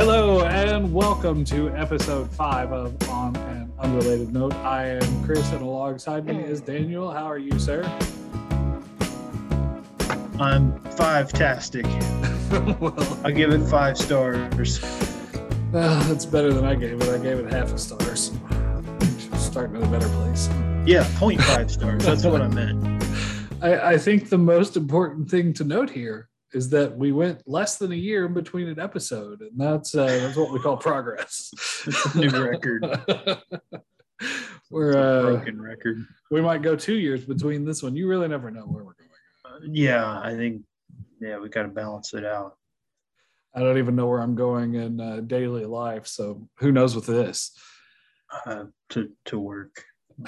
Hello and welcome to episode five of On an Unrelated Note. I am Kris, and alongside me is Daniel. How are you, sir? I'm five tastic. well, I give it five stars. uh, that's better than I gave it. I gave it half a star. So starting at a better place. Yeah, 0.5 stars. That's what I meant. I, I think the most important thing to note here is that we went less than a year in between an episode, and that's uh, that's what we call progress. New record. We're uh, Broken record. we might go two years between this one. You really never know where we're going. Uh, yeah, I think. Yeah, we got to balance it out. I don't even know where I'm going in uh, daily life, so who knows with this? Uh, to to work.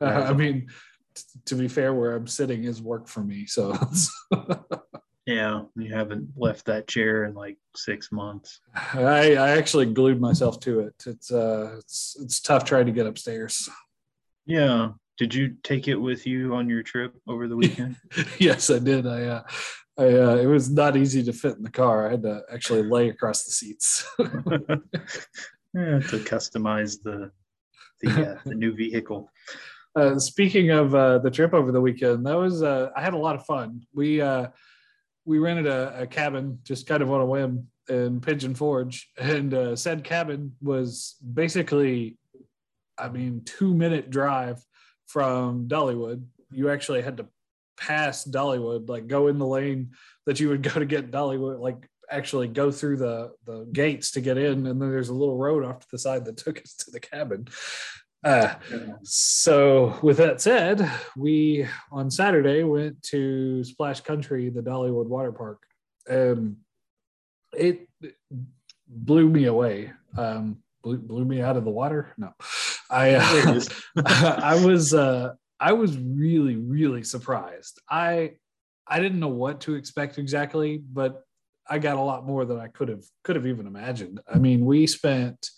I mean, t- to be fair, where I'm sitting is work for me. So Yeah, you haven't left that chair in like six months. I, I actually glued myself to it. It's uh, it's it's tough trying to get upstairs. Yeah. Did you take it with you on your trip over the weekend? yes, I did. I uh, I uh, it was not easy to fit in the car. I had to actually lay across the seats. yeah, to customize the the, uh, the new vehicle. Uh, speaking of uh, the trip over the weekend, that was uh, I had a lot of fun. We uh, we rented a, a cabin just kind of on a whim in Pigeon Forge, and uh, said cabin was basically, I mean, two minute drive from Dollywood. You actually had to pass Dollywood, like go in the lane that you would go to get Dollywood, like actually go through the the gates to get in, and then there's a little road off to the side that took us to the cabin. Uh, so with that said, we on Saturday went to Splash Country, the Dollywood water park. and it blew me away. Um, blew, blew me out of the water. No, I uh. I was uh, I was really really surprised. I I didn't know what to expect exactly, but I got a lot more than I could have could have even imagined. I mean, we spent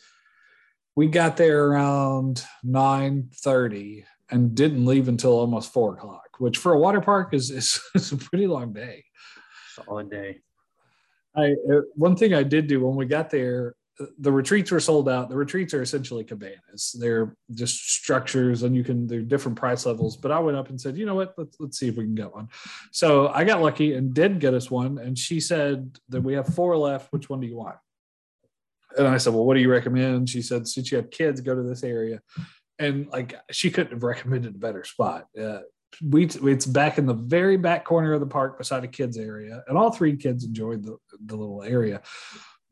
we got there around 9.30 and didn't leave until almost four o'clock, which for a water park is, is, is a pretty long day. Solid day. I uh, one thing I did do when we got there, the retreats were sold out. The retreats are essentially cabanas. They're just structures, and you can they're different price levels. But I went up and said, you know what, let's let's see if we can get one. So I got lucky and did get us one. And she said that we have four left. Which one do you want? And I said, well, what do you recommend? She said, since you have kids, go to this area. And like she couldn't have recommended a better spot. Uh, we it's back in the very back corner of the park beside a kids area and all three kids enjoyed the, the little area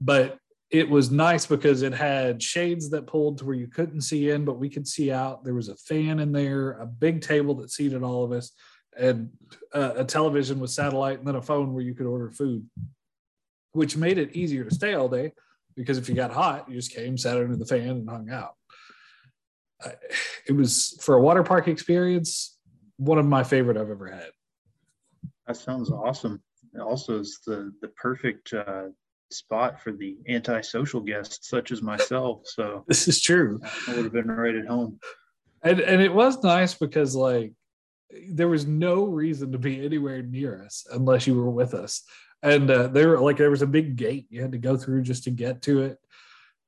but it was nice because it had shades that pulled to where you couldn't see in but we could see out there was a fan in there a big table that seated all of us and uh, a television with satellite and then a phone where you could order food which made it easier to stay all day because if you got hot you just came sat under the fan and hung out it was for a water park experience one of my favorite I've ever had. That sounds awesome. It also is the the perfect uh, spot for the antisocial guests such as myself. So This is true. I would have been right at home. And and it was nice because like there was no reason to be anywhere near us unless you were with us. And uh, there were like there was a big gate you had to go through just to get to it.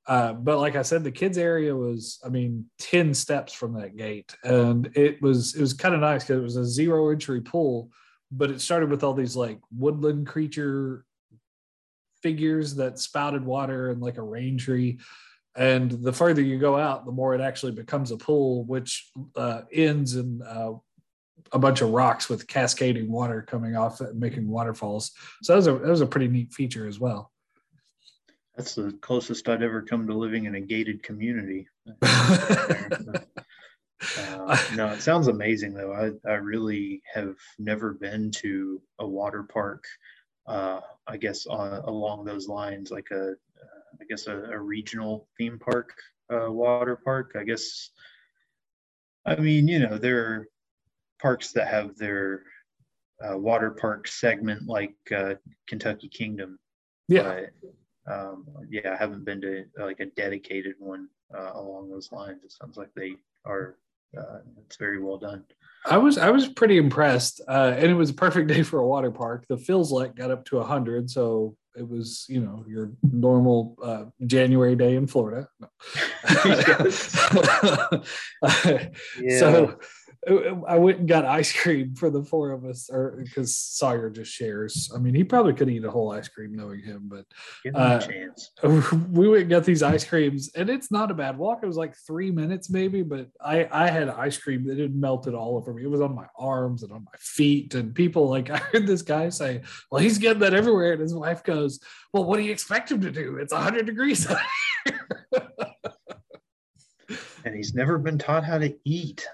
Uh, but like I said, the kids area was, I mean, 10 steps from that gate. And it was it was kind of nice because it was a zero entry pool, but it started with all these like woodland creature figures that spouted water and like a rain tree. And the further you go out, the more it actually becomes a pool, which uh, ends in uh, a bunch of rocks with cascading water coming off it and making waterfalls. So that was a that was a pretty neat feature as well. That's the closest I'd ever come to living in a gated community. Uh, no, it sounds amazing though. I, I really have never been to a water park. Uh, I guess uh, along those lines, like a, uh, I guess a, a regional theme park, uh, water park. I guess. I mean, you know, there are parks that have their uh, water park segment, like uh, Kentucky Kingdom. yeah. But, um, yeah, I haven't been to like a dedicated one uh, along those lines. It sounds like they are. Uh, it's very well done. I was I was pretty impressed, uh, and it was a perfect day for a water park. The feels like got up to hundred, so it was you know your normal uh, January day in Florida. yeah. So I went and got ice cream for the four of us, or because Sawyer just shares. I mean, he probably could eat a whole ice cream knowing him, but uh, we went and got these ice creams, and it's not a bad walk. It was like three minutes maybe, but I I had ice cream that had melted all over me. It was on my arms and on my feet, and people like I heard this guy say, "Well, he's getting that everywhere," and his wife goes, "Well, what do you expect him to do? It's hundred degrees." and he's never been taught how to eat.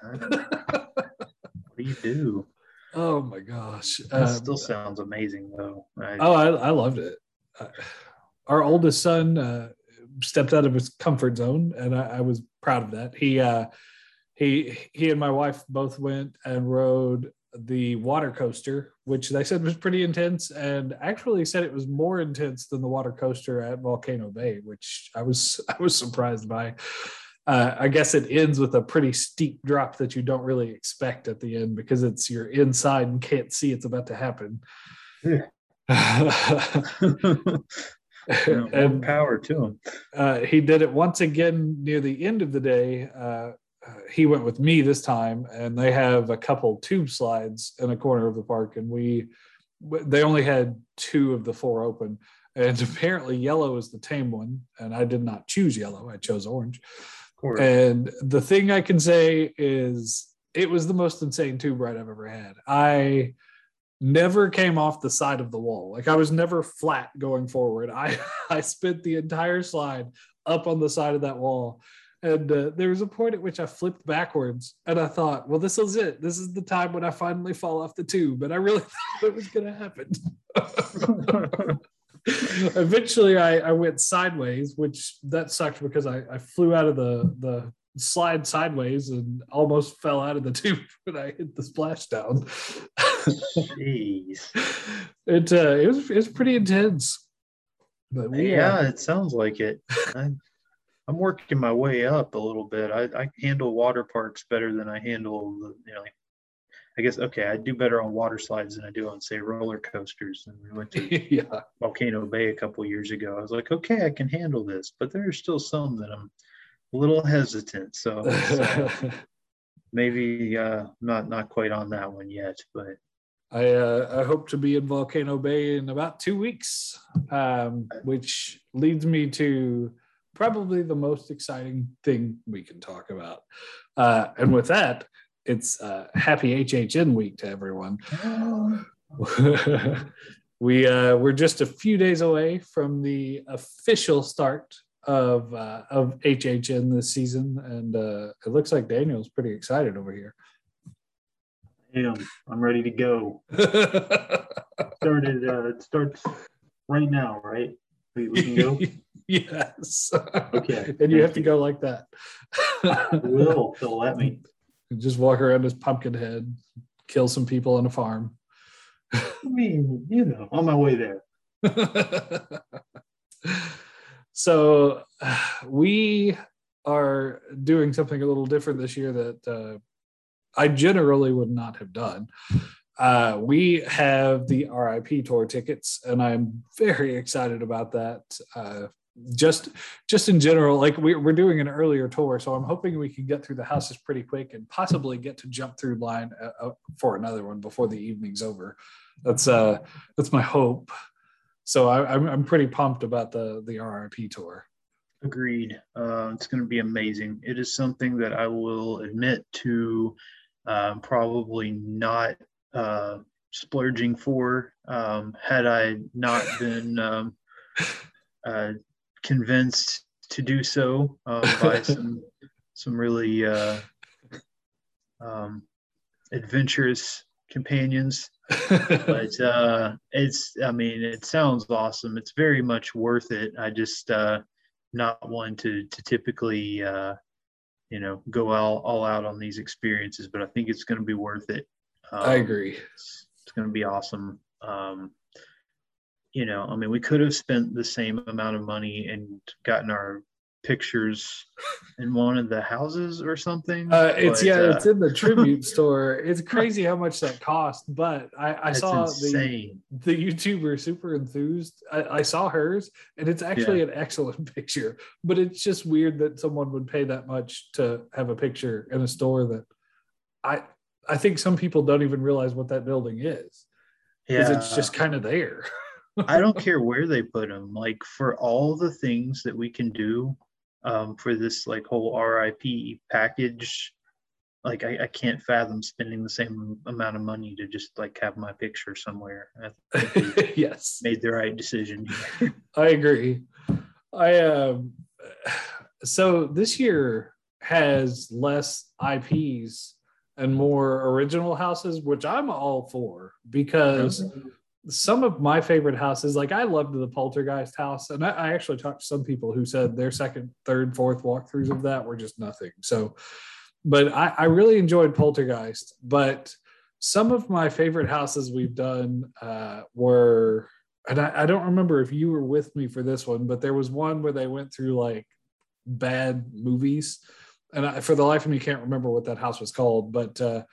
What do you do? Oh my gosh! That um, still sounds amazing, though. I, oh, I, I loved it. Uh, our oldest son uh, stepped out of his comfort zone, and I, I was proud of that. He uh, he he and my wife both went and rode the water coaster, which they said was pretty intense, and actually said it was more intense than the water coaster at Volcano Bay, which I was I was surprised by uh, I guess it ends with a pretty steep drop that you don't really expect at the end because it's you're inside and can't see it's about to happen. Yeah. and power to him. Uh, he did it once again near the end of the day. Uh, uh, he went with me this time, and they have a couple tube slides in a corner of the park, and we they only had two of the four open, and apparently yellow is the tame one, and I did not choose yellow; I chose orange. And the thing I can say is it was the most insane tube ride I've ever had. I never came off the side of the wall. Like I was never flat going forward. I I spent the entire slide up on the side of that wall. And uh, there was a point at which I flipped backwards and I thought, well, this is it. This is the time when I finally fall off the tube. And I really thought it was going to happen. eventually I, I went sideways, which that sucked because I, I flew out of the, the slide sideways and almost fell out of the tube when I hit the splashdown. Jeez. it uh, it was it was pretty intense. But we, yeah, uh, it sounds like it. I, am working my way up a little bit. I, I handle water parks better than I handle the you know like I guess okay, I do better on water slides than I do on say roller coasters. And we went to yeah. Volcano Bay a couple years ago. I was like, okay, I can handle this, but there are still some that I'm a little hesitant. So, so maybe uh, not not quite on that one yet, but I uh, I hope to be in Volcano Bay in about two weeks, um, which leads me to probably the most exciting thing we can talk about. Uh, and with that, it's uh, happy HHN week to everyone. we uh, we're just a few days away from the official start of uh, of HHN this season, and uh, it looks like Daniel's pretty excited over here. I am. I'm ready to go. Started. Uh, it starts right now, right? We, we can go. yes. Okay. and you have to go like that. I will. They'll let me just walk around as Pumpkinhead, kill some people on a farm. I mean, you know, on my way there. so we are doing something a little different this year that uh, I generally would not have done. Uh, we have the RIP tour tickets, and I'm very excited about that. Uh, just just in general like we, we're doing an earlier tour so i'm hoping we can get through the houses pretty quick and possibly get to jump through line uh, uh, for another one before the evening's over. That's uh that's my hope. So I, am I'm, I'm pretty pumped about the the rip tour. Agreed. Uh, it's going to be amazing. It is something that i will admit to uh, probably not uh, splurging for. Um, had i not been um, uh, convinced to do so uh, by some some really uh, um, adventurous companions. but uh, it's I mean it sounds awesome. It's very much worth it. I just uh, not one to to typically uh, you know go all, all out on these experiences, but I think it's going to be worth it. Um, I agree. It's, it's going to be awesome. Um, you know, I mean, we could have spent the same amount of money and gotten our pictures in one of the houses or something. Uh, it's but, yeah, uh, it's in the tribute store. It's crazy how much that cost. But I, I saw insane. the the YouTuber super enthused. I, I saw hers, and it's actually yeah. an excellent picture. But it's just weird that someone would pay that much to have a picture in a store that I I think some people don't even realize what that building is. Because yeah. it's just kind of there. I don't care where they put them. Like for all the things that we can do um, for this like whole RIP package, like I, I, can't fathom spending the same amount of money to just like have my picture somewhere. yes, made the right decision. I agree. I um, so this year has less IPs and more original houses, which I'm all for because some of my favorite houses, like I loved the Poltergeist house, and I, I, actually talked to some people who said their second, third, fourth walkthroughs of that were just nothing. So, but I, I really enjoyed Poltergeist. But some of my favorite houses we've done uh, were, and I, I don't remember if you were with me for this one, but there was one where they went through like bad movies, and I, for the life of me, can't remember what that house was called, but uh,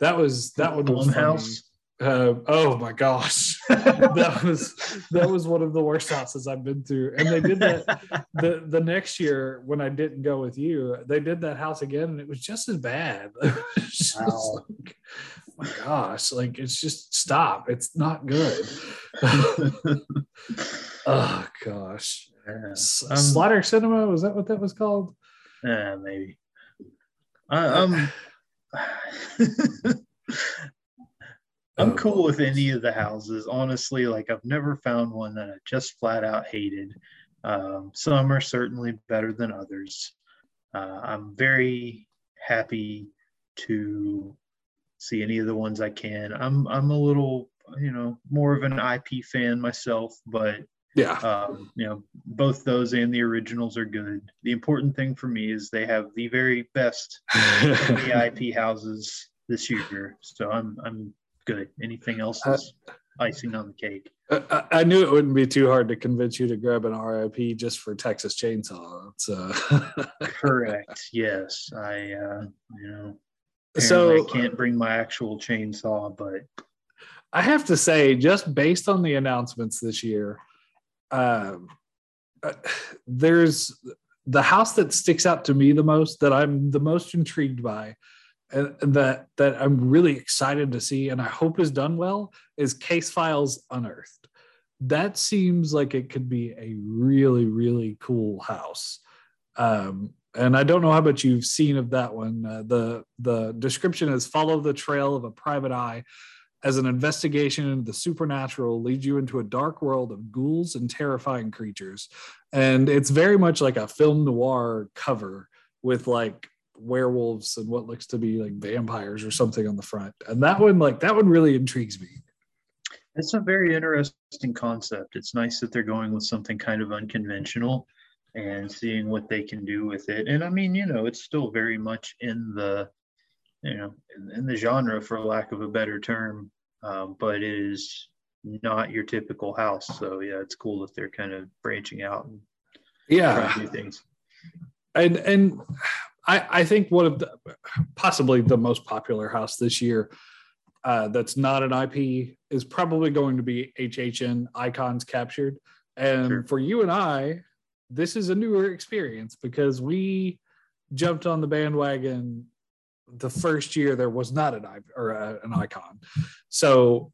that was that one was house. Uh, oh my gosh, that was that was one of the worst houses I've been through. And they did that the the next year when I didn't go with you. They did that house again, and it was just as bad. wow. Like, oh my gosh, like it's just stop. It's not good. oh gosh, yeah. um, Slider Cinema was that what that was called? Yeah, maybe. Uh, um. I'm cool with any of the houses, honestly. Like I've never found one that I just flat out hated. Um, some are certainly better than others. Uh, I'm very happy to see any of the ones I can. I'm I'm a little, you know, more of an IP fan myself, but yeah, um, you know, both those and the originals are good. The important thing for me is they have the very best IP houses this year. So I'm I'm good. Anything else uh, is uh, icing on the cake. I, I, knew it wouldn't be too hard to convince you to grab an RIP just for Texas Chainsaw. So correct. Yes, I uh, you know. So I can't bring my actual chainsaw, but I have to say, just based on the announcements this year, um, uh, there's the house that sticks out to me the most that I'm the most intrigued by that that I'm really excited to see, and I hope is done well, is Case Files Unearthed. That seems like it could be a really really cool house. Um, and I don't know how much you've seen of that one. Uh, the the description is follow the trail of a private eye as an investigation into the supernatural leads you into a dark world of ghouls and terrifying creatures. And it's very much like a film noir cover with like werewolves and what looks to be like vampires or something on the front. And that one, like that one really intrigues me. It's a very interesting concept. It's nice that they're going with something kind of unconventional and seeing what they can do with it. And I mean, you know, it's still very much in the, you know, in, in the genre, for lack of a better term, um, but it is not your typical house. So yeah, it's cool that they're kind of branching out and yeah, things. And and I, I think one of the possibly the most popular house this year uh, that's not an IP is probably going to be HHN Icons Captured. And sure. for you and I, this is a newer experience because we jumped on the bandwagon the first year there was not an or a, uh, an icon. So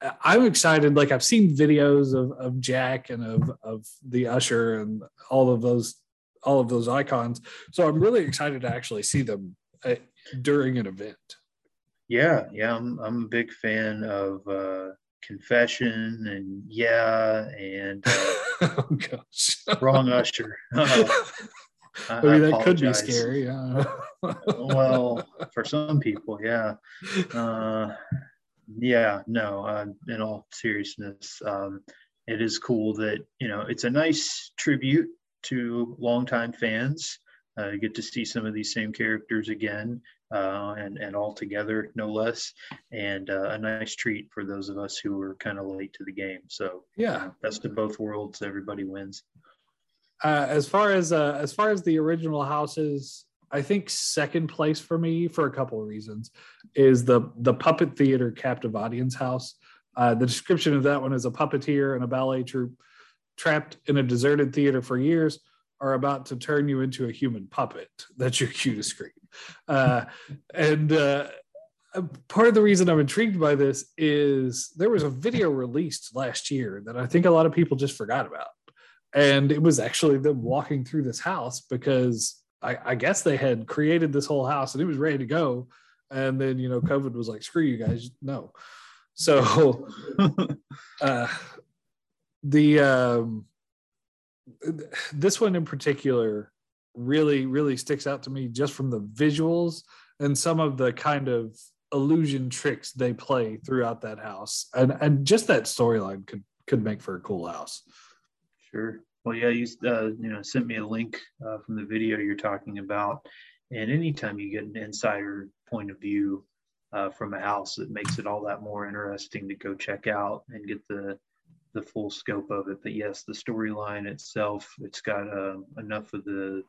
uh, I'm excited. Like I've seen videos of, of Jack and of, of the Usher and all of those all of those icons. So I'm really excited to actually see them uh, during an event. Yeah, yeah, I'm I'm a big fan of uh, Confession and yeah, and uh, oh wrong Usher. I, I mean, that could be scary. Yeah. well, for some people, yeah. Uh, yeah, no. Uh, in all seriousness, um, it is cool that you know it's a nice tribute to longtime fans. Uh, get to see some of these same characters again uh, and, and all together, no less. And uh, a nice treat for those of us who were kind of late to the game. So, yeah, best of both worlds. Everybody wins. Uh, as far as uh, as far as the original houses, I think second place for me for a couple of reasons is the the puppet theater captive audience house. Uh, the description of that one is a puppeteer and a ballet troupe trapped in a deserted theater for years are about to turn you into a human puppet That's your cue to scream. Uh, and uh, part of the reason I'm intrigued by this is there was a video released last year that I think a lot of people just forgot about. And it was actually them walking through this house because I, I guess they had created this whole house and it was ready to go. And then, you know, COVID was like, screw you guys, no. So uh, the um, this one in particular really, really sticks out to me just from the visuals and some of the kind of illusion tricks they play throughout that house. And and just that storyline could could make for a cool house. Sure. Well, yeah, you uh, you know sent me a link uh, from the video you're talking about, and anytime you get an insider point of view uh, from a house, it makes it all that more interesting to go check out and get the the full scope of it. But yes, the storyline itself, it's got uh, enough of the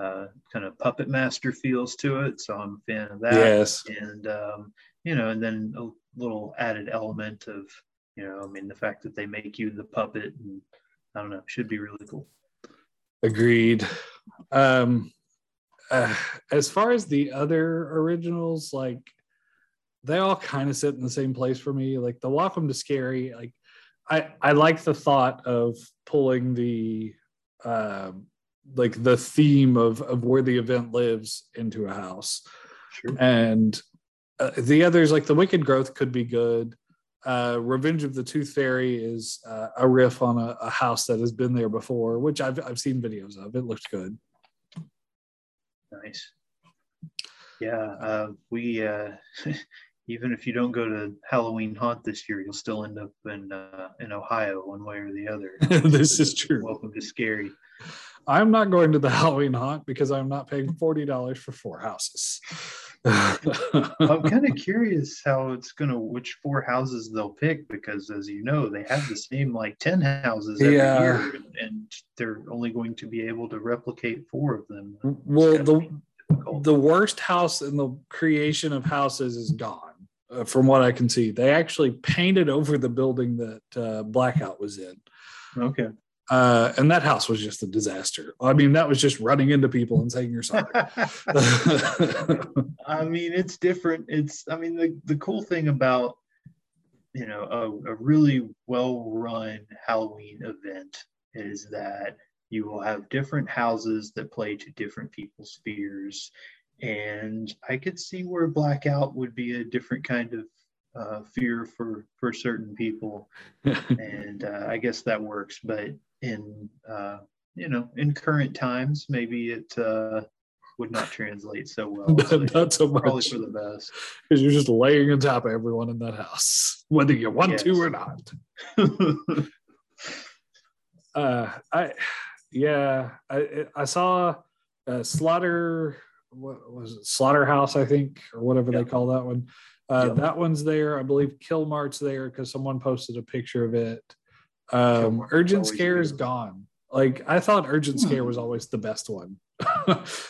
uh, kind of puppet master feels to it, so I'm a fan of that. Yes, and um, you know, and then a little added element of you know, I mean, the fact that they make you the puppet and I don't know, should be really cool. Agreed. Um, uh, as far as the other originals, like they all kind of sit in the same place for me. Like the Welcome to Scary, like I I like the thought of pulling the uh, like the theme of of where the event lives into a house, sure. and uh, the others like the Wicked Growth could be good uh, Revenge of the Tooth Fairy is uh, a riff on a, a, house that has been there before, which I've I've seen videos of. It looks good. Nice. Yeah, uh, we uh, even if you don't go to Halloween Haunt this year, you'll still end up in uh, in Ohio one way or the other. this is true. Welcome to Scary. I'm not going to the Halloween Haunt because I'm not paying forty dollars for four houses. I'm kind of curious how it's gonna which four houses they'll pick because as you know they have the same like 10 houses every yeah. year and, and, they're only going to be able to replicate four of them. Well the the worst house in the creation of houses is gone. Uh, from what I can see, they actually painted over the building that uh, Blackout was in. Okay. Uh, and that house was just a disaster. I mean, that was just running into people and saying you're sorry. I mean, it's different. It's, I mean, the, the cool thing about, you know, a, a really well run Halloween event is that you will have different houses that play to different people's fears. And I could see where Blackout would be a different kind of uh, fear for for certain people, and uh, I guess that works. But in uh, you know in current times maybe it uh, would not translate so well so not so much probably for the best because you're just laying on top of everyone in that house whether you want yes. to or not uh i yeah i i saw a slaughter what was it slaughterhouse i think or whatever yep. they call that one uh, yep. that one's there i believe killmart's there because someone posted a picture of it um, Urgent Scare is gone. Like I thought Urgent Scare was hmm. always the best one.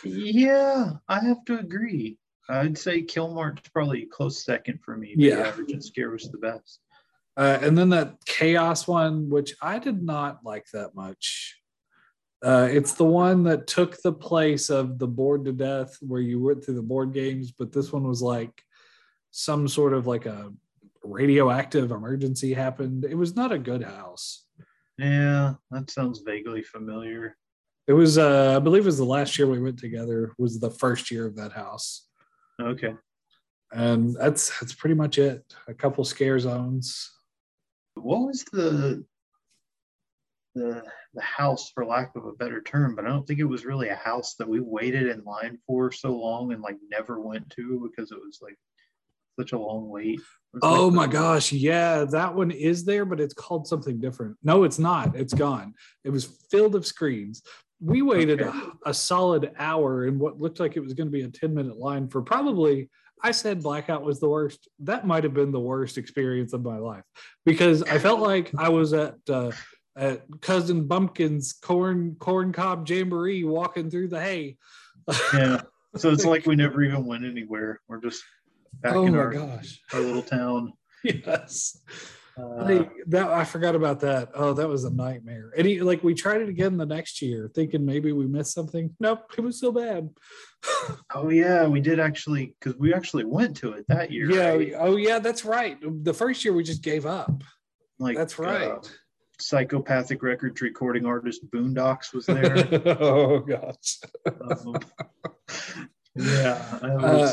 yeah, I have to agree. I'd say Killmart's probably close second for me. Yeah. yeah, Urgent Scare was the best. Uh, and then that Chaos one, which I did not like that much. Uh, it's the one that took the place of the board to Death, where you went through the board games, but this one was like some sort of like a radioactive emergency happened. It was not a good house. Yeah, that sounds vaguely familiar. It was, uh, I believe, it was the last year we went together. Was the first year of that house. Okay. And that's that's pretty much it. A couple scare zones. What was the the the house, for lack of a better term? But I don't think it was really a house that we waited in line for so long and like never went to because it was like such a long wait. Oh like my gosh, yeah, that one is there, but it's called something different. No, it's not. It's gone. It was filled of screens. We waited okay. a, a, solid hour in what looked like it was going to be a 10 minute line for probably, I said blackout was the worst. That might have been the worst experience of my life because I felt like I was at uh, at cousin Bumpkin's corn corn cob jamboree walking through the hay. yeah. So it's like we never even went anywhere. We're just back oh in our, gosh. our little town. Yes. Uh, Hey, that I forgot about that. Oh, that was a nightmare. And he, like we tried it again the next year, thinking maybe we missed something. Nope, it was so bad. oh yeah, we did actually because we actually went to it that year. yeah. right? Oh yeah, that's right. The first year we just gave up. like That's uh, right. Psychopathic records recording artist Boondox was there. oh gosh. Um, yeah, Uh,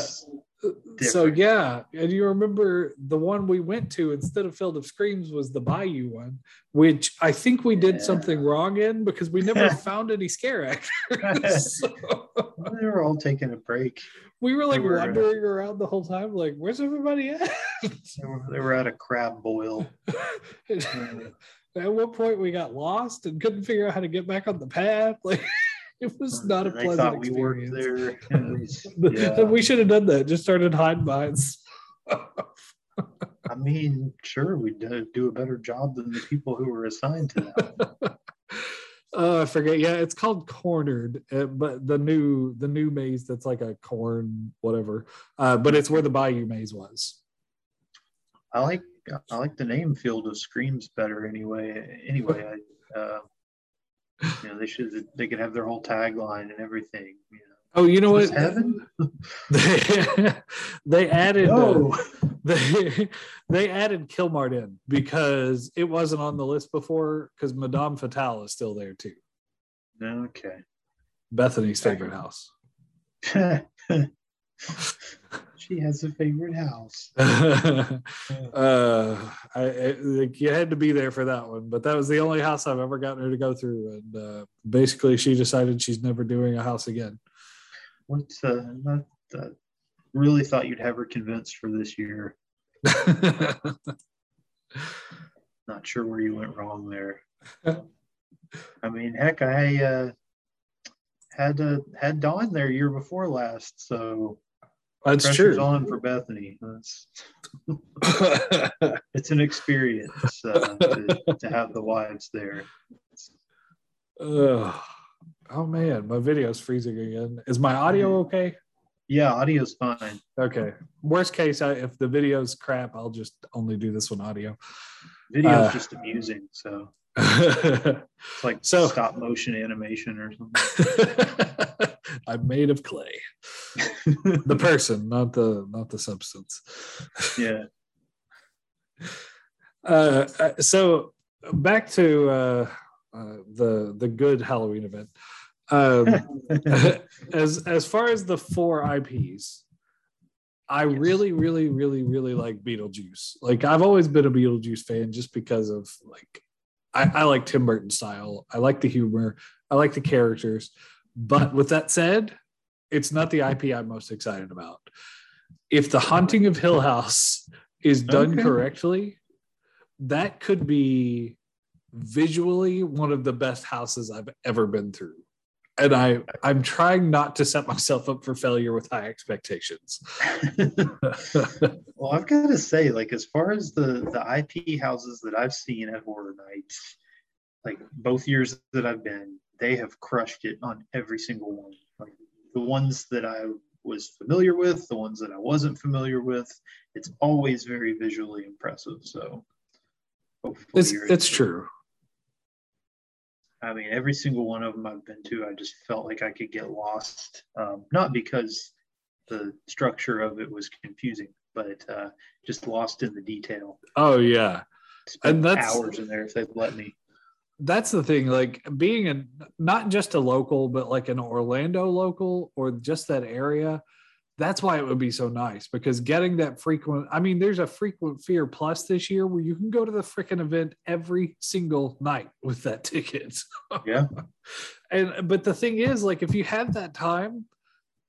So yeah, and you remember the one we went to instead of Field of Screams was the Bayou one, which I think we did Yeah. something wrong in because we never found any scare actors. So they were all taking a break. we were like were- wandering around the whole time, like, where's everybody at? They were, they were at a crab boil. At one point we got lost and couldn't figure out how to get back on the path. Like it was not a they pleasant we experience. there. Was- yeah. we should have done that. Just started hiding behind. I mean, sure, we do do a better job than the people who were assigned to that. Oh, I forget. Yeah, it's called Cornered, uh, but the new the new maze that's like a corn whatever. Uh, but it's where the Bayou maze was. I like I like the name Field of Screams better anyway. Anyway, I, uh, you know, they should they could have their whole tagline and everything. You know, Oh, you know what? heaven? they, they added uh, they they added Killmart in because it wasn't on the list before because Madame Fatale is still there too. Okay. Bethany's favorite house. she has a favorite house. uh, I, you had to be there for that one, but that was the only house I've ever gotten her to go through, and uh, basically she decided she's never doing a house again. What's uh, not, uh, really thought you'd have her convinced for this year. Not sure where you went wrong there. I mean, heck, I uh, had uh, had Dawn there year before last, so That's pressure's true. on for Bethany. It's an experience uh, to, to have the wives there. Ugh. oh man, my video's freezing again. Is my audio okay? Yeah, audio's fine. Okay. Worst case, I, if the video's crap, I'll just only do this one audio. Video's Uh, just amusing, so it's like So- stop motion animation or something. made of clay. The person, not the not the substance. yeah. Uh, uh, so back to uh, uh, the the good Halloween event. Um, as as far as the four IPs, I Yes. really, really, really, really like Beetlejuice. Like I've always been a Beetlejuice fan just because of like I, I like Tim Burton style. I like the humor. I like the characters. But with that said, it's not the IP I'm most excited about. If the Haunting of Hill House is done Okay. correctly, that could be visually one of the best houses I've ever been through. And I, I'm trying not to set myself up for failure with high expectations. Well, I've got to say, like as far as the the IP houses that I've seen at Horror Nights, like both years that I've been, they have crushed it on every single one. Like the ones that I was familiar with, the ones that I wasn't familiar with, it's always very visually impressive. So hopefully It's, it's true. I mean, every single one of them I've been to, I just felt like I could get lost. Um, not because the structure of it was confusing, but uh, just lost in the detail. Oh, yeah. Spent And that's- hours in there if they'd let me. That's the thing like being a not just a local but like an orlando local or just that area that's why it would be so nice because getting that frequent i mean there's a frequent fear plus this year where you can go to the freaking event every single night with that ticket Yeah. and but the thing is like if you have that time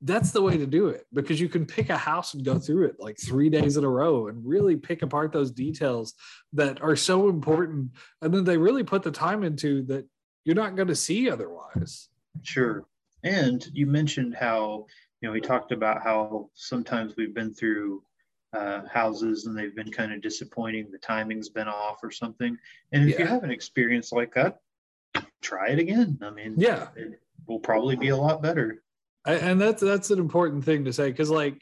that's the way to do it because you can pick a house and go through it like three days in a row and really pick apart those details that are so important and then they really put the time into that you're not going to see otherwise Sure. And you mentioned how, you know, we talked about how sometimes we've been through uh, houses and they've been kind of disappointing. The timing's been off or something. And if Yeah. you have an experience like that, try it again. I mean, Yeah. it will probably be a lot better. And that's that's an important thing to say because like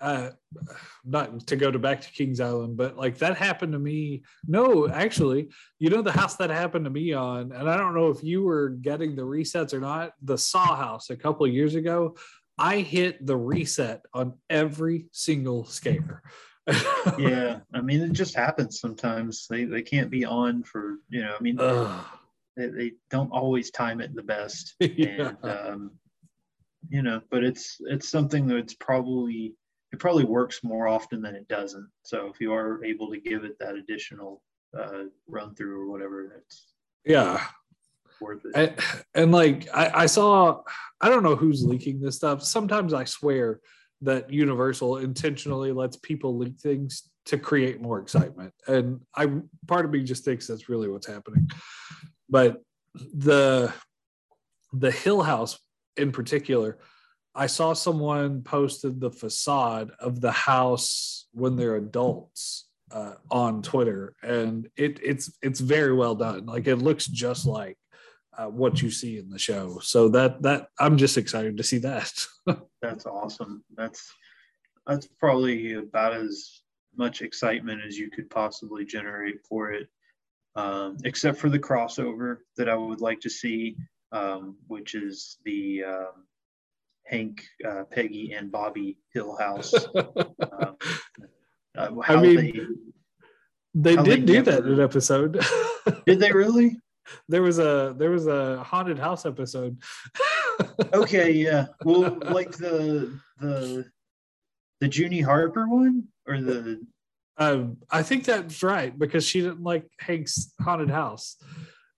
uh not to go to back to kings island but like that happened to me no actually you know the house that happened to me on and i don't know if you were getting the resets or not the saw house a couple of years ago i hit the reset on every single scare Yeah, I mean, it just happens sometimes. They they can't be on for you know. I mean, they, they don't always time it the best. Yeah. and um, you know but it's it's something that's probably it probably works more often than it doesn't. So if you are able to give it that additional uh, run through or whatever it's yeah. worth it. And, and like I, I saw i don't know who's leaking this stuff. Sometimes i swear that universal intentionally lets people leak things to create more excitement. And i part of me just thinks that's really what's happening. But the the hill house in particular i saw someone posted the facade of the house when they're adults uh, on twitter and it it's it's very well done like it looks just like uh, what you see in the show. So that that I'm just excited to see that. that's awesome that's that's probably about as much excitement as you could possibly generate for it um, except for the crossover that i would like to see um, which is the um, hank uh, peggy and bobby hill house um, uh, how mean, they, they did they do that in an episode. did they really there was a there was a haunted house episode. okay yeah well like the the the junie harper one or the um, I think that's right because she didn't like Hank's haunted house.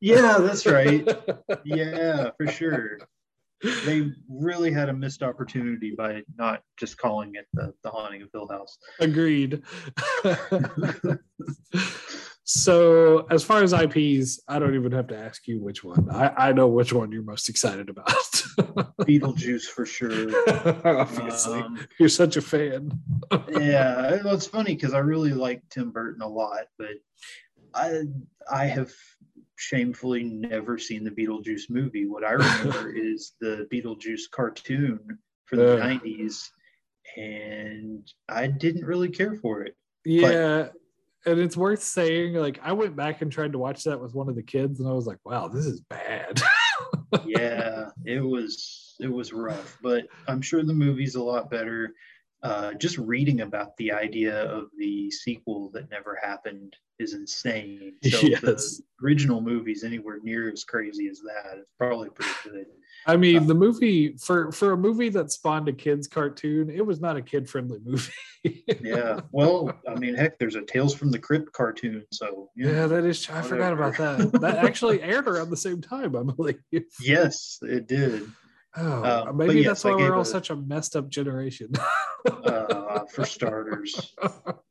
Yeah that's right yeah for sure they really had a missed opportunity by not just calling it the, the haunting of hill house Agreed. so, as far as IPs, I don't even have to ask you which one. I, I know which one you're most excited about. beetlejuice for sure Obviously, Um, you're such a fan. yeah well, it's funny because i really like tim burton a lot but i i have shamefully never seen the beetlejuice movie what i remember is the beetlejuice cartoon for the Ugh. 90s and i didn't really care for it Yeah. and it's worth saying, like, I went back and tried to watch that with one of the kids, and I was like, wow, this is bad. yeah it was it was rough but i'm sure the movie's a lot better uh, just reading about the idea of the sequel that never happened is insane so Yes. the original movie's anywhere near as crazy as that it's probably pretty good I mean, the movie for for a movie that spawned a kids cartoon, it was not a kid friendly movie. yeah well i mean heck there's a tales from the crypt cartoon so know, yeah, that is. I forgot about that. That actually aired around the same time, I believe. yes it did Oh, but maybe yes, that's why we're all a- such a messed up generation. uh, for starters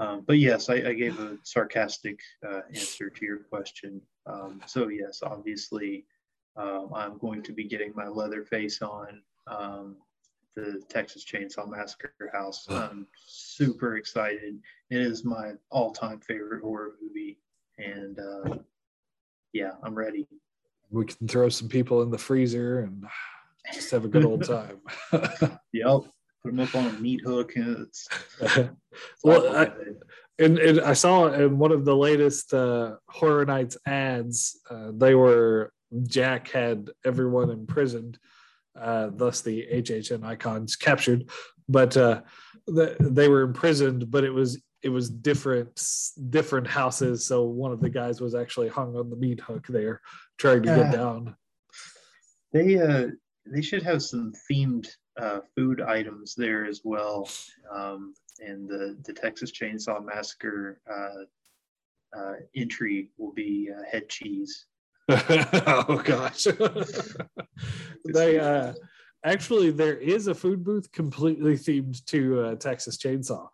Um, but yes, I, I gave a sarcastic uh, answer to your question. Um, so yes, obviously, um, I'm going to be getting my leather face on um, the Texas Chainsaw Massacre house. I'm super excited. It is my all-time favorite horror movie, and uh, yeah, I'm ready. we can throw some people in the freezer and just have a good old time. Yep, put them up on a meat hook, and it's, it's Well, I- and, and I saw in one of the latest uh, Horror Nights ads, uh, they were Jack had everyone imprisoned, uh, thus the HHN icons captured, but uh, the, they were imprisoned, but it was it was different different houses. So one of the guys was actually hung on the meat hook there, trying to get down. They uh they should have some themed uh, food items there as well. Um, and the the Texas Chainsaw Massacre uh, uh, entry will be uh, head cheese. oh gosh. they uh actually there is a food booth completely themed to uh, Texas Chainsaw.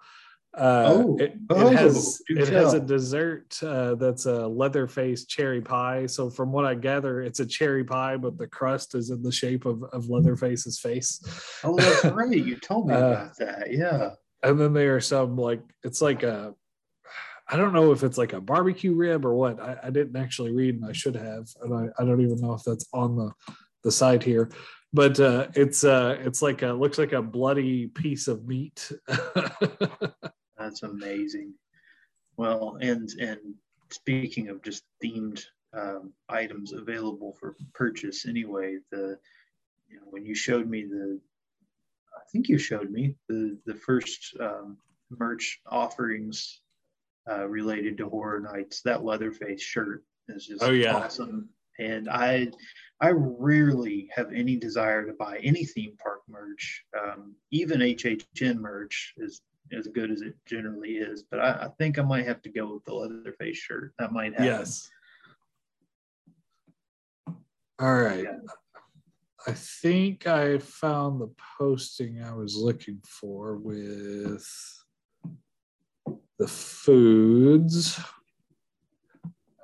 Uh, Oh, it, it oh, has do it has a dessert uh, that's a leather leatherface cherry pie. So from what I gather, it's a cherry pie, but the crust is in the shape of, of Leatherface's face. Oh, that's right. You told me Uh, about that. Yeah. and then there are some like it's like a I don't know if it's like a barbecue rib or what. I, I didn't actually read, and I should have, and I, I don't even know if that's on the the side here. But uh, it's uh, it's like a looks like a bloody piece of meat. That's amazing. Well, and and speaking of just themed um, items available for purchase, anyway, the you know when you showed me the, I think you showed me the the first um, merch offerings uh, related to Horror Nights. That Leatherface shirt is just Oh, yeah. awesome, and I I rarely have any desire to buy any theme park merch. Um, even HHN merch is as good as it generally is, but I, I think I might have to go with the Leatherface shirt. That might happen. yes. All right. Yeah. I think I found the posting I was looking for with the foods.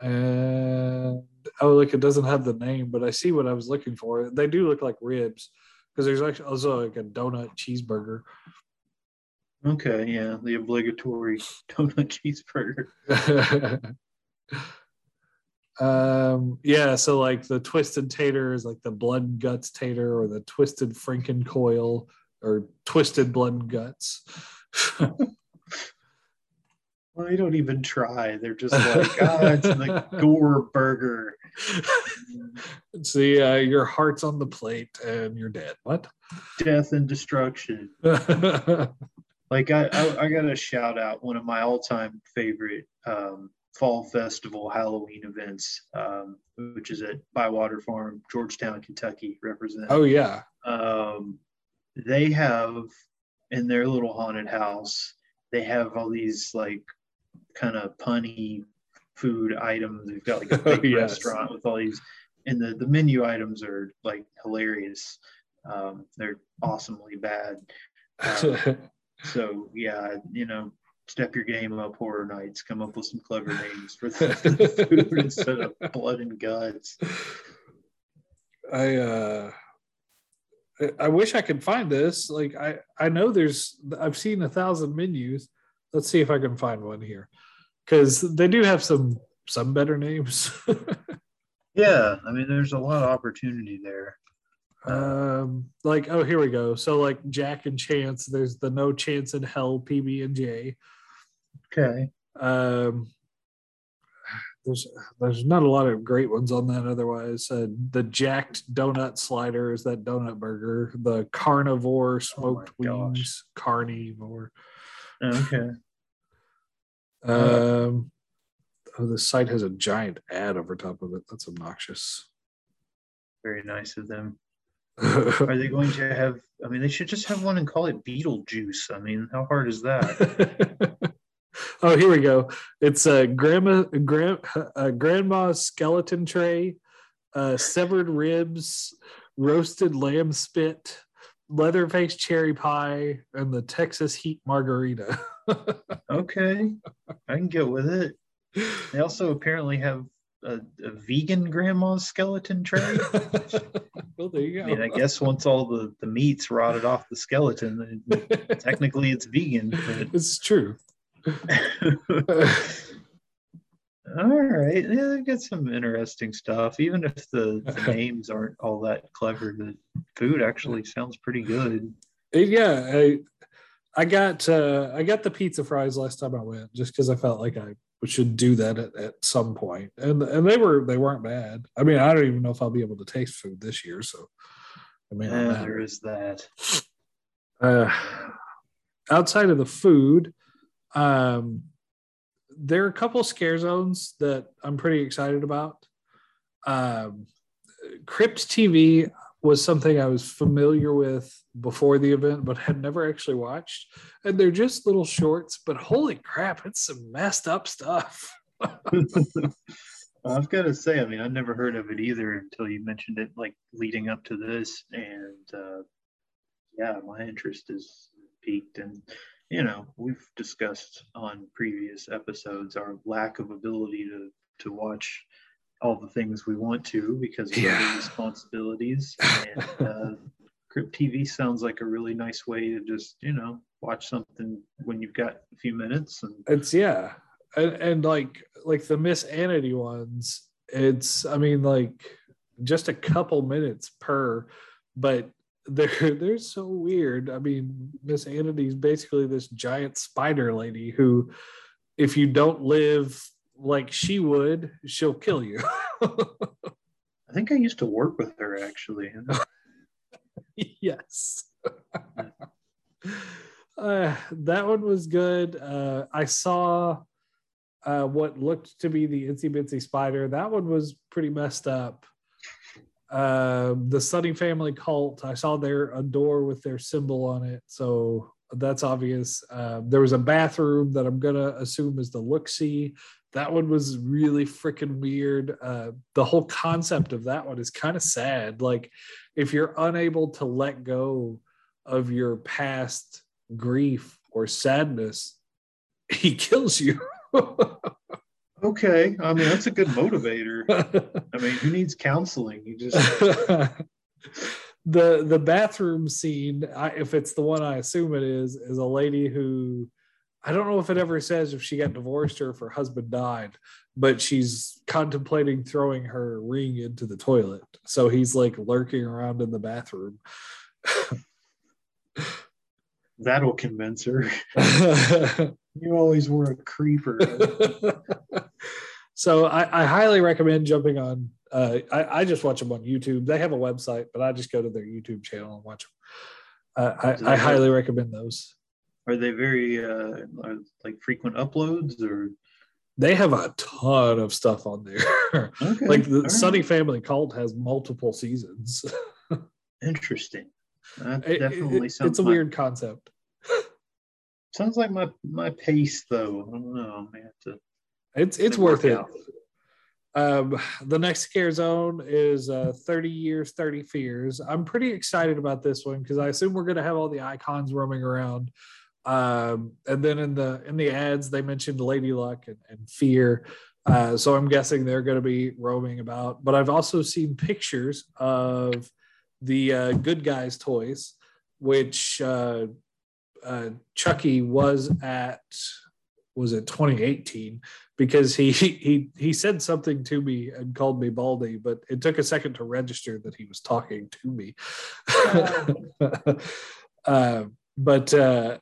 And oh, look, it doesn't have the name, but I see what I was looking for. They do look like ribs because there's actually also like a donut cheeseburger. Okay, yeah, the obligatory donut cheeseburger. um yeah so like the twisted tater is like the blood and guts tater or the twisted Franken coil, or twisted blood and guts Well, they don't even try. They're just like, ah, it's the gore burger. see uh, your heart's on the plate and you're dead what Death and destruction. Like I, I, I gotta shout out one of my all-time favorite um, fall festival Halloween events, um, which is at Bywater Farm, Georgetown, Kentucky. Represent. oh yeah um, they have in their little haunted house they have all these like kind of punny food items they've got like a Oh, big yes. restaurant with all these and the, the menu items are like hilarious um, they're awesomely bad Um, so yeah you know step your game up horror nights come up with some clever names for the, food instead of blood and guts I uh I- wish I could find this. Like I I know there's I've seen a thousand menus. Let's see if I can find one here. Cuz they do have some some better names. yeah i mean there's a lot of opportunity there um like oh here we go. So like Jack and Chance, there's the No Chance in Hell PB and J. okay Um there's there's not a lot of great ones on that otherwise. Uh, the jacked donut slider is that donut burger. The carnivore smoked Oh wings, carnivore. okay Um, oh, the site has a giant ad over top of it. That's obnoxious. Very nice of them. Are they going to have? I mean, they should just have one and call it Beetlejuice. I mean, how hard is that? oh, here we go. It's a grandma, grand, grandma's skeleton tray, uh, severed ribs, roasted lamb spit, leatherface cherry pie, and the Texas heat margarita. Okay, I can get with it. They also apparently have a, a vegan grandma's skeleton tray. well, there you go. I mean, I guess once all the the meat's rotted off the skeleton, technically it's vegan. But... it's true. All right, yeah, they've got some interesting stuff. Even if the, the names aren't all that clever, the food actually sounds pretty good. yeah, I, I got uh, I got the pizza fries last time I went, just because I felt like I should do that at, at some point, and and they were they weren't bad. I mean, I don't even know if I'll be able to taste food this year, so I mean, Yeah, there is that. uh, outside of the food, um, there are a couple scare zones that I'm pretty excited about. Um, Crypt TV was something I was familiar with before the event, but had never actually watched. And they're just little shorts, but holy crap, it's some messed up stuff. I've got to say, I mean, I've never heard of it either until you mentioned it, like leading up to this, and uh, yeah, my interest is piqued. And you know, we've discussed on previous episodes our lack of ability to to watch all the things we want to because of Yeah. other responsibilities. And uh, Crypt TV sounds like a really nice way to just, you know, watch something when you've got a few minutes. And it's yeah, and, and like like the Miss Anity ones, it's I mean like just a couple minutes per, but they're they're so weird. I mean, Miss Anity's basically this giant spider lady who, if you don't live like she would, she'll kill you. I think I used to work with her actually. yes. uh, that one was good. Uh, I saw uh, what looked to be the Itsy Bitsy Spider. That one was pretty messed up. Uh, the Sunny Family Cult. I saw their a door with their symbol on it, so that's obvious. Uh, there was a bathroom that I'm gonna assume is the look see. That one was really freaking weird. Uh, the whole concept of that one is kind of sad. Like, if you're unable to let go of your past grief or sadness, he kills you. okay. I mean, that's a good motivator. I mean, who needs counseling? You just the the bathroom scene, I, if it's the one I assume it is, is a lady who I don't know if it ever says if she got divorced or if her husband died, but she's contemplating throwing her ring into the toilet. So he's like lurking around in the bathroom. That'll convince her. you always were a creeper. so I, I, highly recommend jumping on. Uh, I, I, just watch them on YouTube. They have a website, but I just go to their YouTube channel and watch them. Uh, I, I highly recommend those. Are they very uh, like frequent uploads or? They have a ton of stuff on there. Okay. like the All Sunny right. Family Cult has multiple seasons. Interesting. That definitely it, sounds. It's a my, weird concept. sounds like my my pace though. I don't know. I have to. It's it's worth it. Um, the next scare zone is uh, 30 years, 30 fears. I'm pretty excited about this one because I assume we're going to have all the icons roaming around. Um, and then in the in the ads, they mentioned Lady Luck and, and Fear. Uh, so I'm guessing they're going to be roaming about. But I've also seen pictures of the uh, Good Guys toys, which uh, uh, Chucky was at was it 2018 because he he he said something to me and called me Baldy, but it took a second to register that he was talking to me. uh, but uh,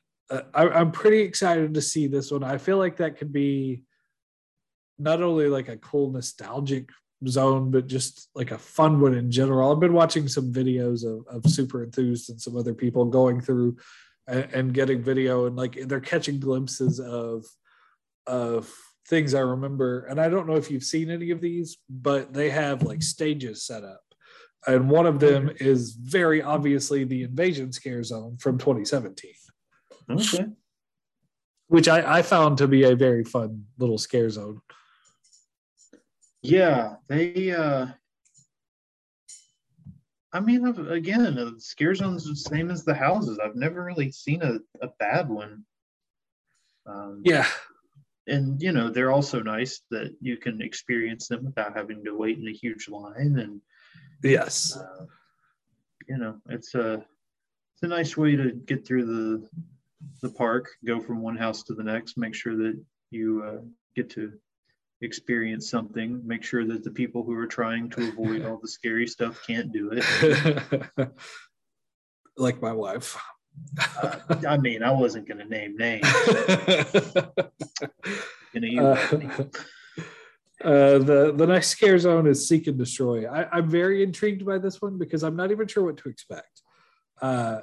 I, am pretty excited to see this one. I feel like that could be not only like a cool nostalgic zone, but just like a fun one in general. I've been watching some videos of, of super enthused and some other people going through and, and getting video and like they're catching glimpses of of things I remember. And I don't know if you've seen any of these, but they have like stages set up. And one of them mm-hmm. is very obviously the invasion scare zone from 2017. Okay. Which I, I found to be a very fun little scare zone. Yeah, they. uh I mean, again, the scare zone's the same as the houses. I've never really seen a, a bad one. Um, yeah, and you know they're also nice that you can experience them without having to wait in a huge line. And yes, uh, you know it's a it's a nice way to get through the the park, go from one house to the next, make sure that you uh, get to experience something, make sure that the people who are trying to avoid all the scary stuff can't do it. like my wife. uh, I mean, I wasn't going to name names. uh, uh, the the next scare zone is seek and destroy. I, am very intrigued by this one because I'm not even sure what to expect. Uh,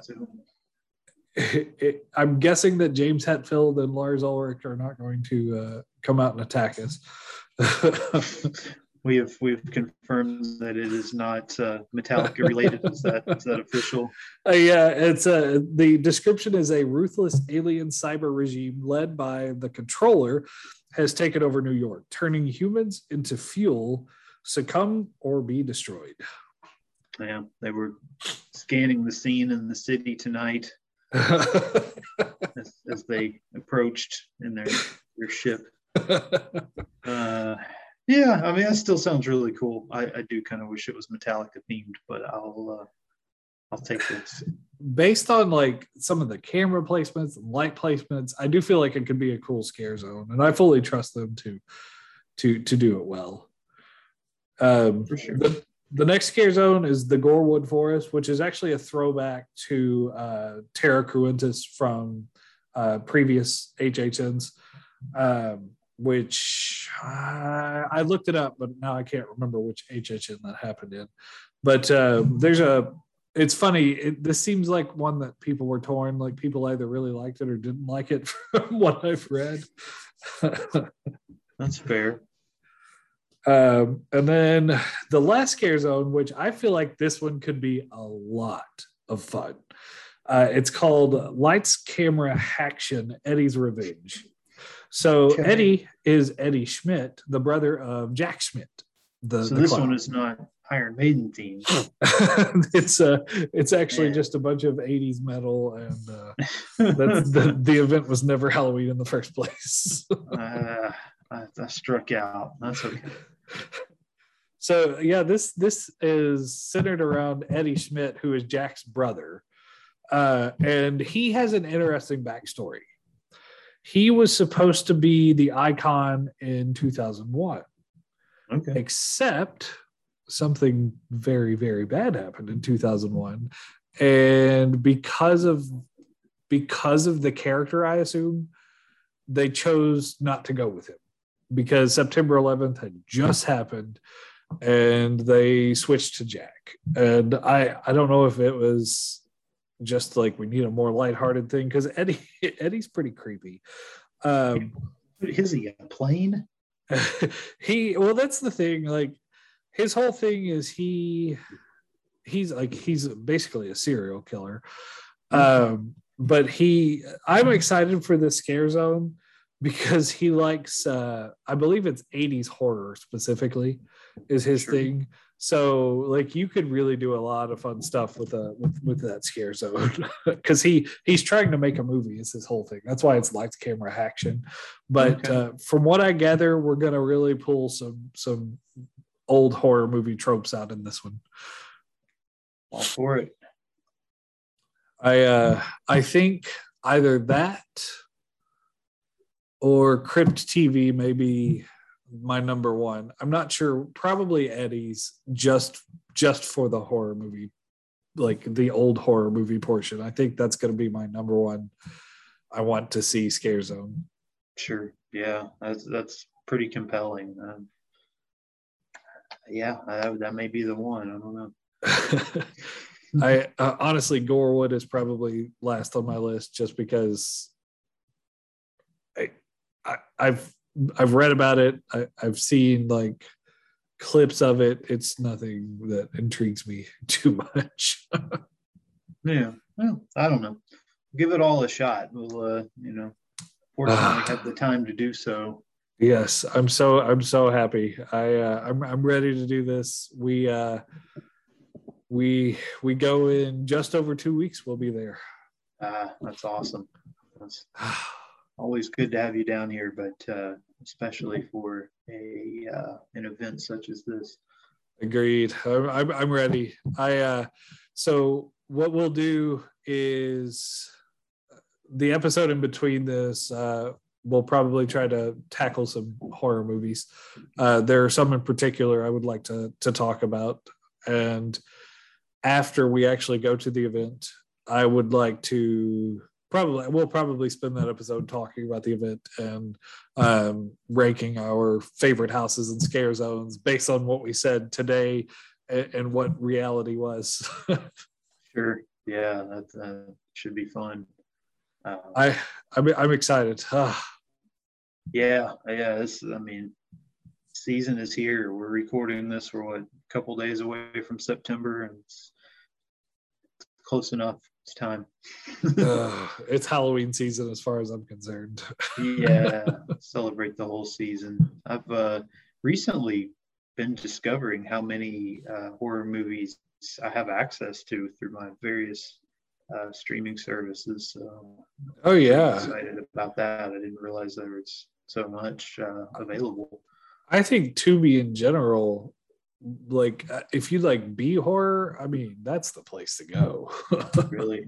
it, it, I'm guessing that James Hetfield and Lars Ulrich are not going to uh, come out and attack us. we have we've confirmed that it is not uh, Metallica related. is that is that official? Uh, yeah, it's a uh, the description is a ruthless alien cyber regime led by the controller has taken over New York, turning humans into fuel, succumb or be destroyed. Yeah, they were scanning the scene in the city tonight as, as, they approached in their their ship. Uh, yeah, I mean that still sounds really cool. I, I do kind of wish it was Metallica themed, but I'll uh, I'll take this. Based on like some of the camera placements and light placements, I do feel like it could be a cool scare zone, and I fully trust them to to to do it well. Um, For sure. the, the next scare zone is the Gorewood Forest, which is actually a throwback to uh, Terra Cruentus from uh, previous HHNs, um, which uh, I looked it up, but now I can't remember which HHN that happened in. But uh, there's a, it's funny. It, this seems like one that people were torn. Like people either really liked it or didn't like it from what I've read. That's fair. Um, and then the last scare zone, which I feel like this one could be a lot of fun. Uh, it's called Lights, Camera, Action Eddie's Revenge. So Okay. Eddie is Eddie Schmidt, the brother of Jack Schmidt. The, So the this clown. one is not Iron Maiden themed. it's uh it's actually just a bunch of 80s metal and uh that's the, the event was never Halloween in the first place. uh, I, I struck out. That's okay. so yeah this this is centered around eddie schmidt who is jack's brother uh, and he has an interesting backstory he was supposed to be the icon in 2001 Okay. except something very very bad happened in 2001 and because of because of the character i assume they chose not to go with him because september 11th had just happened and they switched to jack. And i i don't know if it was just like we need a more lighthearted thing because eddie eddie's pretty creepy. Um Is he a plane? he well that's the thing like his whole thing is he he's like he's basically a serial killer. Um but he i'm excited for the scare zone because he likes uh i believe it's 80s horror specifically is his Sure. thing so like you could really do a lot of fun stuff with a with, with that scare zone because he he's trying to make a movie is his whole thing that's why it's lights camera action but Okay. uh, from what i gather we're going to really pull some some old horror movie tropes out in this one All for it. i uh i think either that or crypt tv may be my number one i'm not sure probably eddie's just just for the horror movie like the old horror movie portion i think that's going to be my number one i want to see scare zone Sure. Yeah, that's that's pretty compelling. Um, yeah, that, that may be the one. I don't know. I uh, honestly, Gorewood is probably last on my list just because I, I I've I've read about it. I, I've seen like clips of it. It's nothing that intrigues me too much. Yeah. Well, I don't know. Give it all a shot. We'll, uh, you know, fortunately have the time to do so. yes, I'm so I'm so happy. I uh, I'm I'm ready to do this. We uh we we go in just over two weeks. We'll be there. Uh, that's awesome. It's always good to have you down here, but uh, especially for a uh, an event such as this. Agreed. I'm, I'm, I'm ready. I uh, so what we'll do is the episode in between this. Uh, we'll probably try to tackle some horror movies. Uh, there are some in particular I would like to to talk about, and after we actually go to the event, I would like to probably we'll probably spend that episode talking about the event and um, ranking our favorite houses and scare zones based on what we said today and, and what reality was. Sure. Yeah, that uh, should be fun. Uh, I I'm, I'm excited. Ah, yeah, yeah. This, I mean, season is here. We're recording this. We're what, a couple days away from September, and it's close enough. It's time. ah, it's Halloween season as far as I'm concerned. yeah, celebrate the whole season. I've uh, recently been discovering how many uh, horror movies I have access to through my various uh, streaming services. So Oh I'm yeah, excited about that. I didn't realize there was so much uh, available. I think Tubi in general like uh, if you like B horror, I mean that's the place to go. really.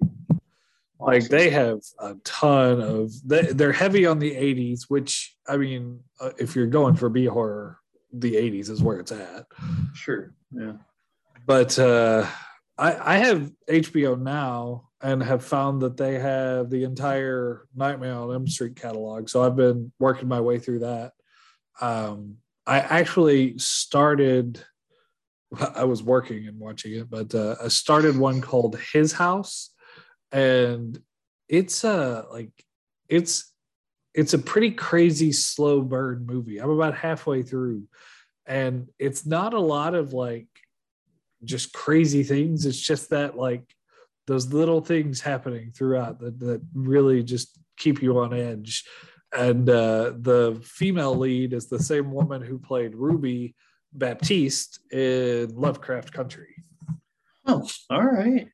like they have a ton of they, they're heavy on the 80s which i mean uh, if you're going for b horror the 80s is where it's at Sure. Yeah. but uh i i have hbo now and have found that they have the entire nightmare on elm street catalog so i've been working my way through that um i actually started i was working and watching it but uh, i started one called his house and it's uh like it's it's a pretty crazy slow burn movie. I'm about halfway through and it's not a lot of like just crazy things. It's just that like those little things happening throughout that, that really just keep you on edge. And uh, the female lead is the same woman who played ruby baptiste in lovecraft country Oh, all right.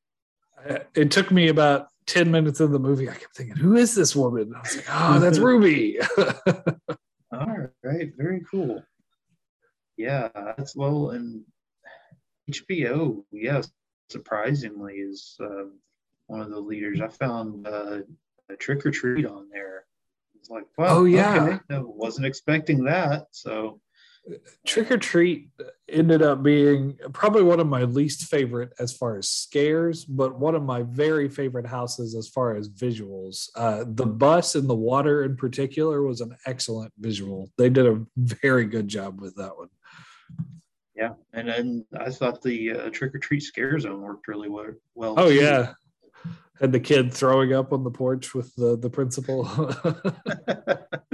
it took me about 10 minutes of the movie. I kept thinking, who is this woman? I was like, oh, that's Ruby. All right. Very cool. Yeah, that's well, and HBO, yes, surprisingly, is um, one of the leaders. I found uh, a Trick or Treat on there. It's like, wow, Oh, yeah. okay, I wasn't expecting that. So, Trick or Treat ended up being probably one of my least favorite as far as scares, but one of my very favorite houses as far as visuals. Uh, the bus in the water, in particular, was an excellent visual. They did a very good job with that one. yeah, and then I thought the uh, Trick or Treat Scare Zone worked really well. well Oh, too. yeah. and the kid throwing up on the porch with the, the principal.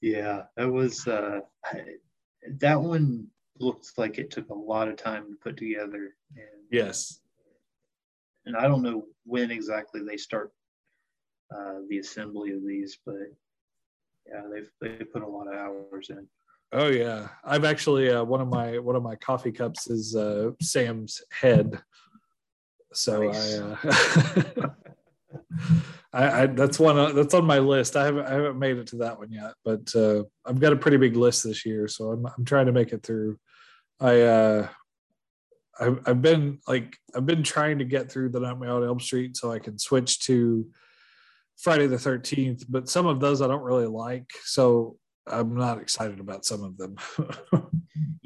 yeah, that was uh, that one looks like it took a lot of time to put together, and yes. and I don't know when exactly they start uh, the assembly of these, but yeah, they've they put a lot of hours in. Oh yeah, I've actually uh, one of my one of my coffee cups is uh, Sam's head. So Nice. I, uh, I, I that's one uh, that's on my list. I haven't I haven't made it to that one yet, but uh, I've got a pretty big list this year, so I'm I'm trying to make it through. I uh, I've, I've been like I've been trying to get through the Nightmare on Elm Street so I can switch to Friday the Thirteenth, but some of those I don't really like, so I'm not excited about some of them.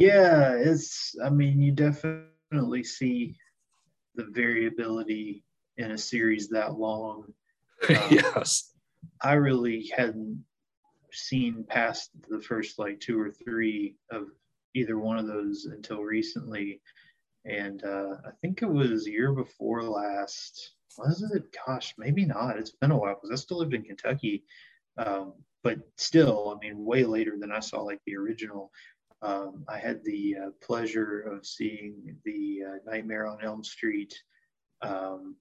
Yeah, it's. I mean, you definitely see the variability in a series that long. yes. I really hadn't seen past the first like two or three of either one of those until recently. And uh, I think it was year before last. Was it? Gosh, maybe not. It's been a while because I still lived in Kentucky. Um, but still, I mean, way later than I saw like the original. Um, I had the uh, pleasure of seeing the uh, Nightmare on Elm Street um,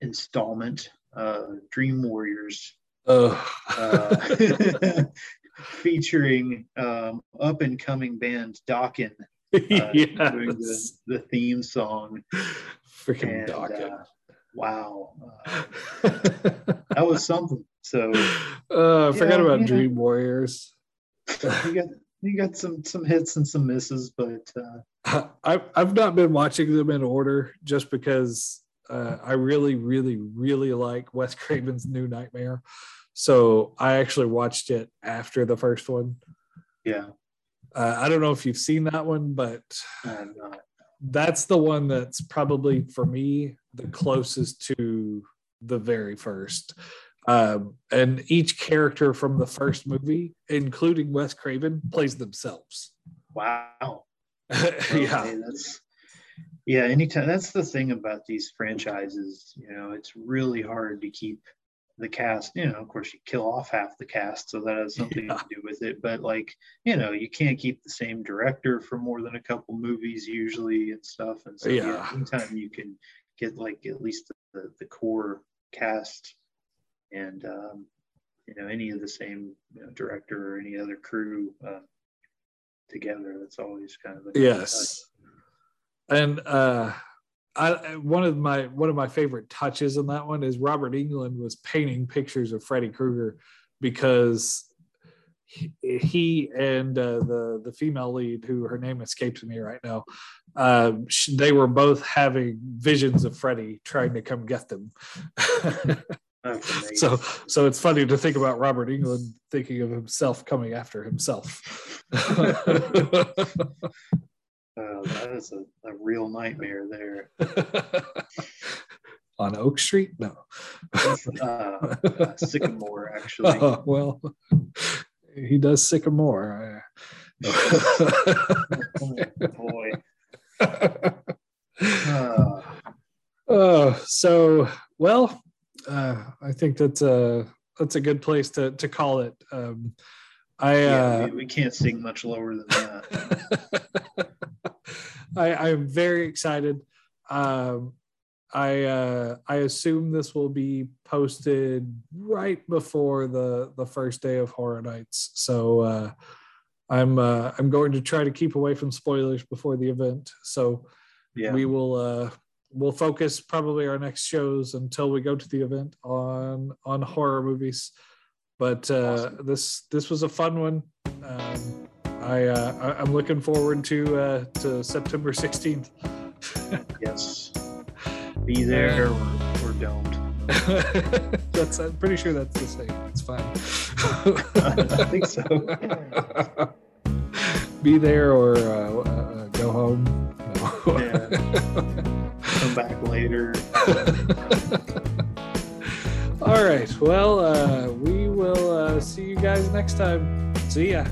installment, uh, Dream Warriors, Uh, uh, featuring um, up and coming band Dokken uh, doing the, the theme song. Freaking And, Docket. uh, wow, uh, that was something. So uh, I forgot Yeah, about. Dream Warriors. you got you got some some hits and some misses, but uh, I've I've not been watching them in order just because uh, I really, really, really like Wes Craven's New Nightmare. So I actually watched it after the first one. yeah, Uh, I don't know if you've seen that one, but that's the one that's probably for me the closest to the very first. Um, and each character from the first movie, including Wes Craven, plays themselves. Wow. yeah. Okay, that's yeah. Anytime that's the thing about these franchises. You know, it's really hard to keep the cast. You know, of course, you kill off half the cast, so that has something Yeah. to do with it. But like, you know, you can't keep the same director for more than a couple movies usually and stuff. And so yeah, Yeah. anytime you can get like at least the the core cast and um, you know any of the same you know, director or any other crew uh, together, that's always kind of a Yes. And uh I one of my one of my favorite touches in that one is Robert Englund was painting pictures of Freddy Krueger because he and uh, the the female lead, who her name escapes me right now, uh, they were both having visions of Freddy trying to come get them. so so it's funny to think about Robert Englund thinking of himself coming after himself. Oh, that is a, a real nightmare there. On Oak Street? No. uh, uh, Sycamore, actually. Oh, well, he does Sycamore. oh, boy. Uh, uh, so, well, uh, I think that's a that's a good place to to call it. Um, I yeah, uh, we, we, can't sing much lower than that. I, I'm very excited. Um, I uh, I assume this will be posted right before the the first day of Horror Nights. So uh, I'm uh, I'm going to try to keep away from spoilers before the event. So yeah. we will uh, we'll focus probably our next shows until we go to the event on on horror movies. But uh, awesome. this this was a fun one. Um, I uh, I'm looking forward to uh, to September 16th. yes, be there or, or don't. that's I'm pretty sure that's the same. It's fine. I think so. be there or uh, uh, go home. No. yeah. Come back later. All right. Well, uh, we will uh, see you guys next time. See ya.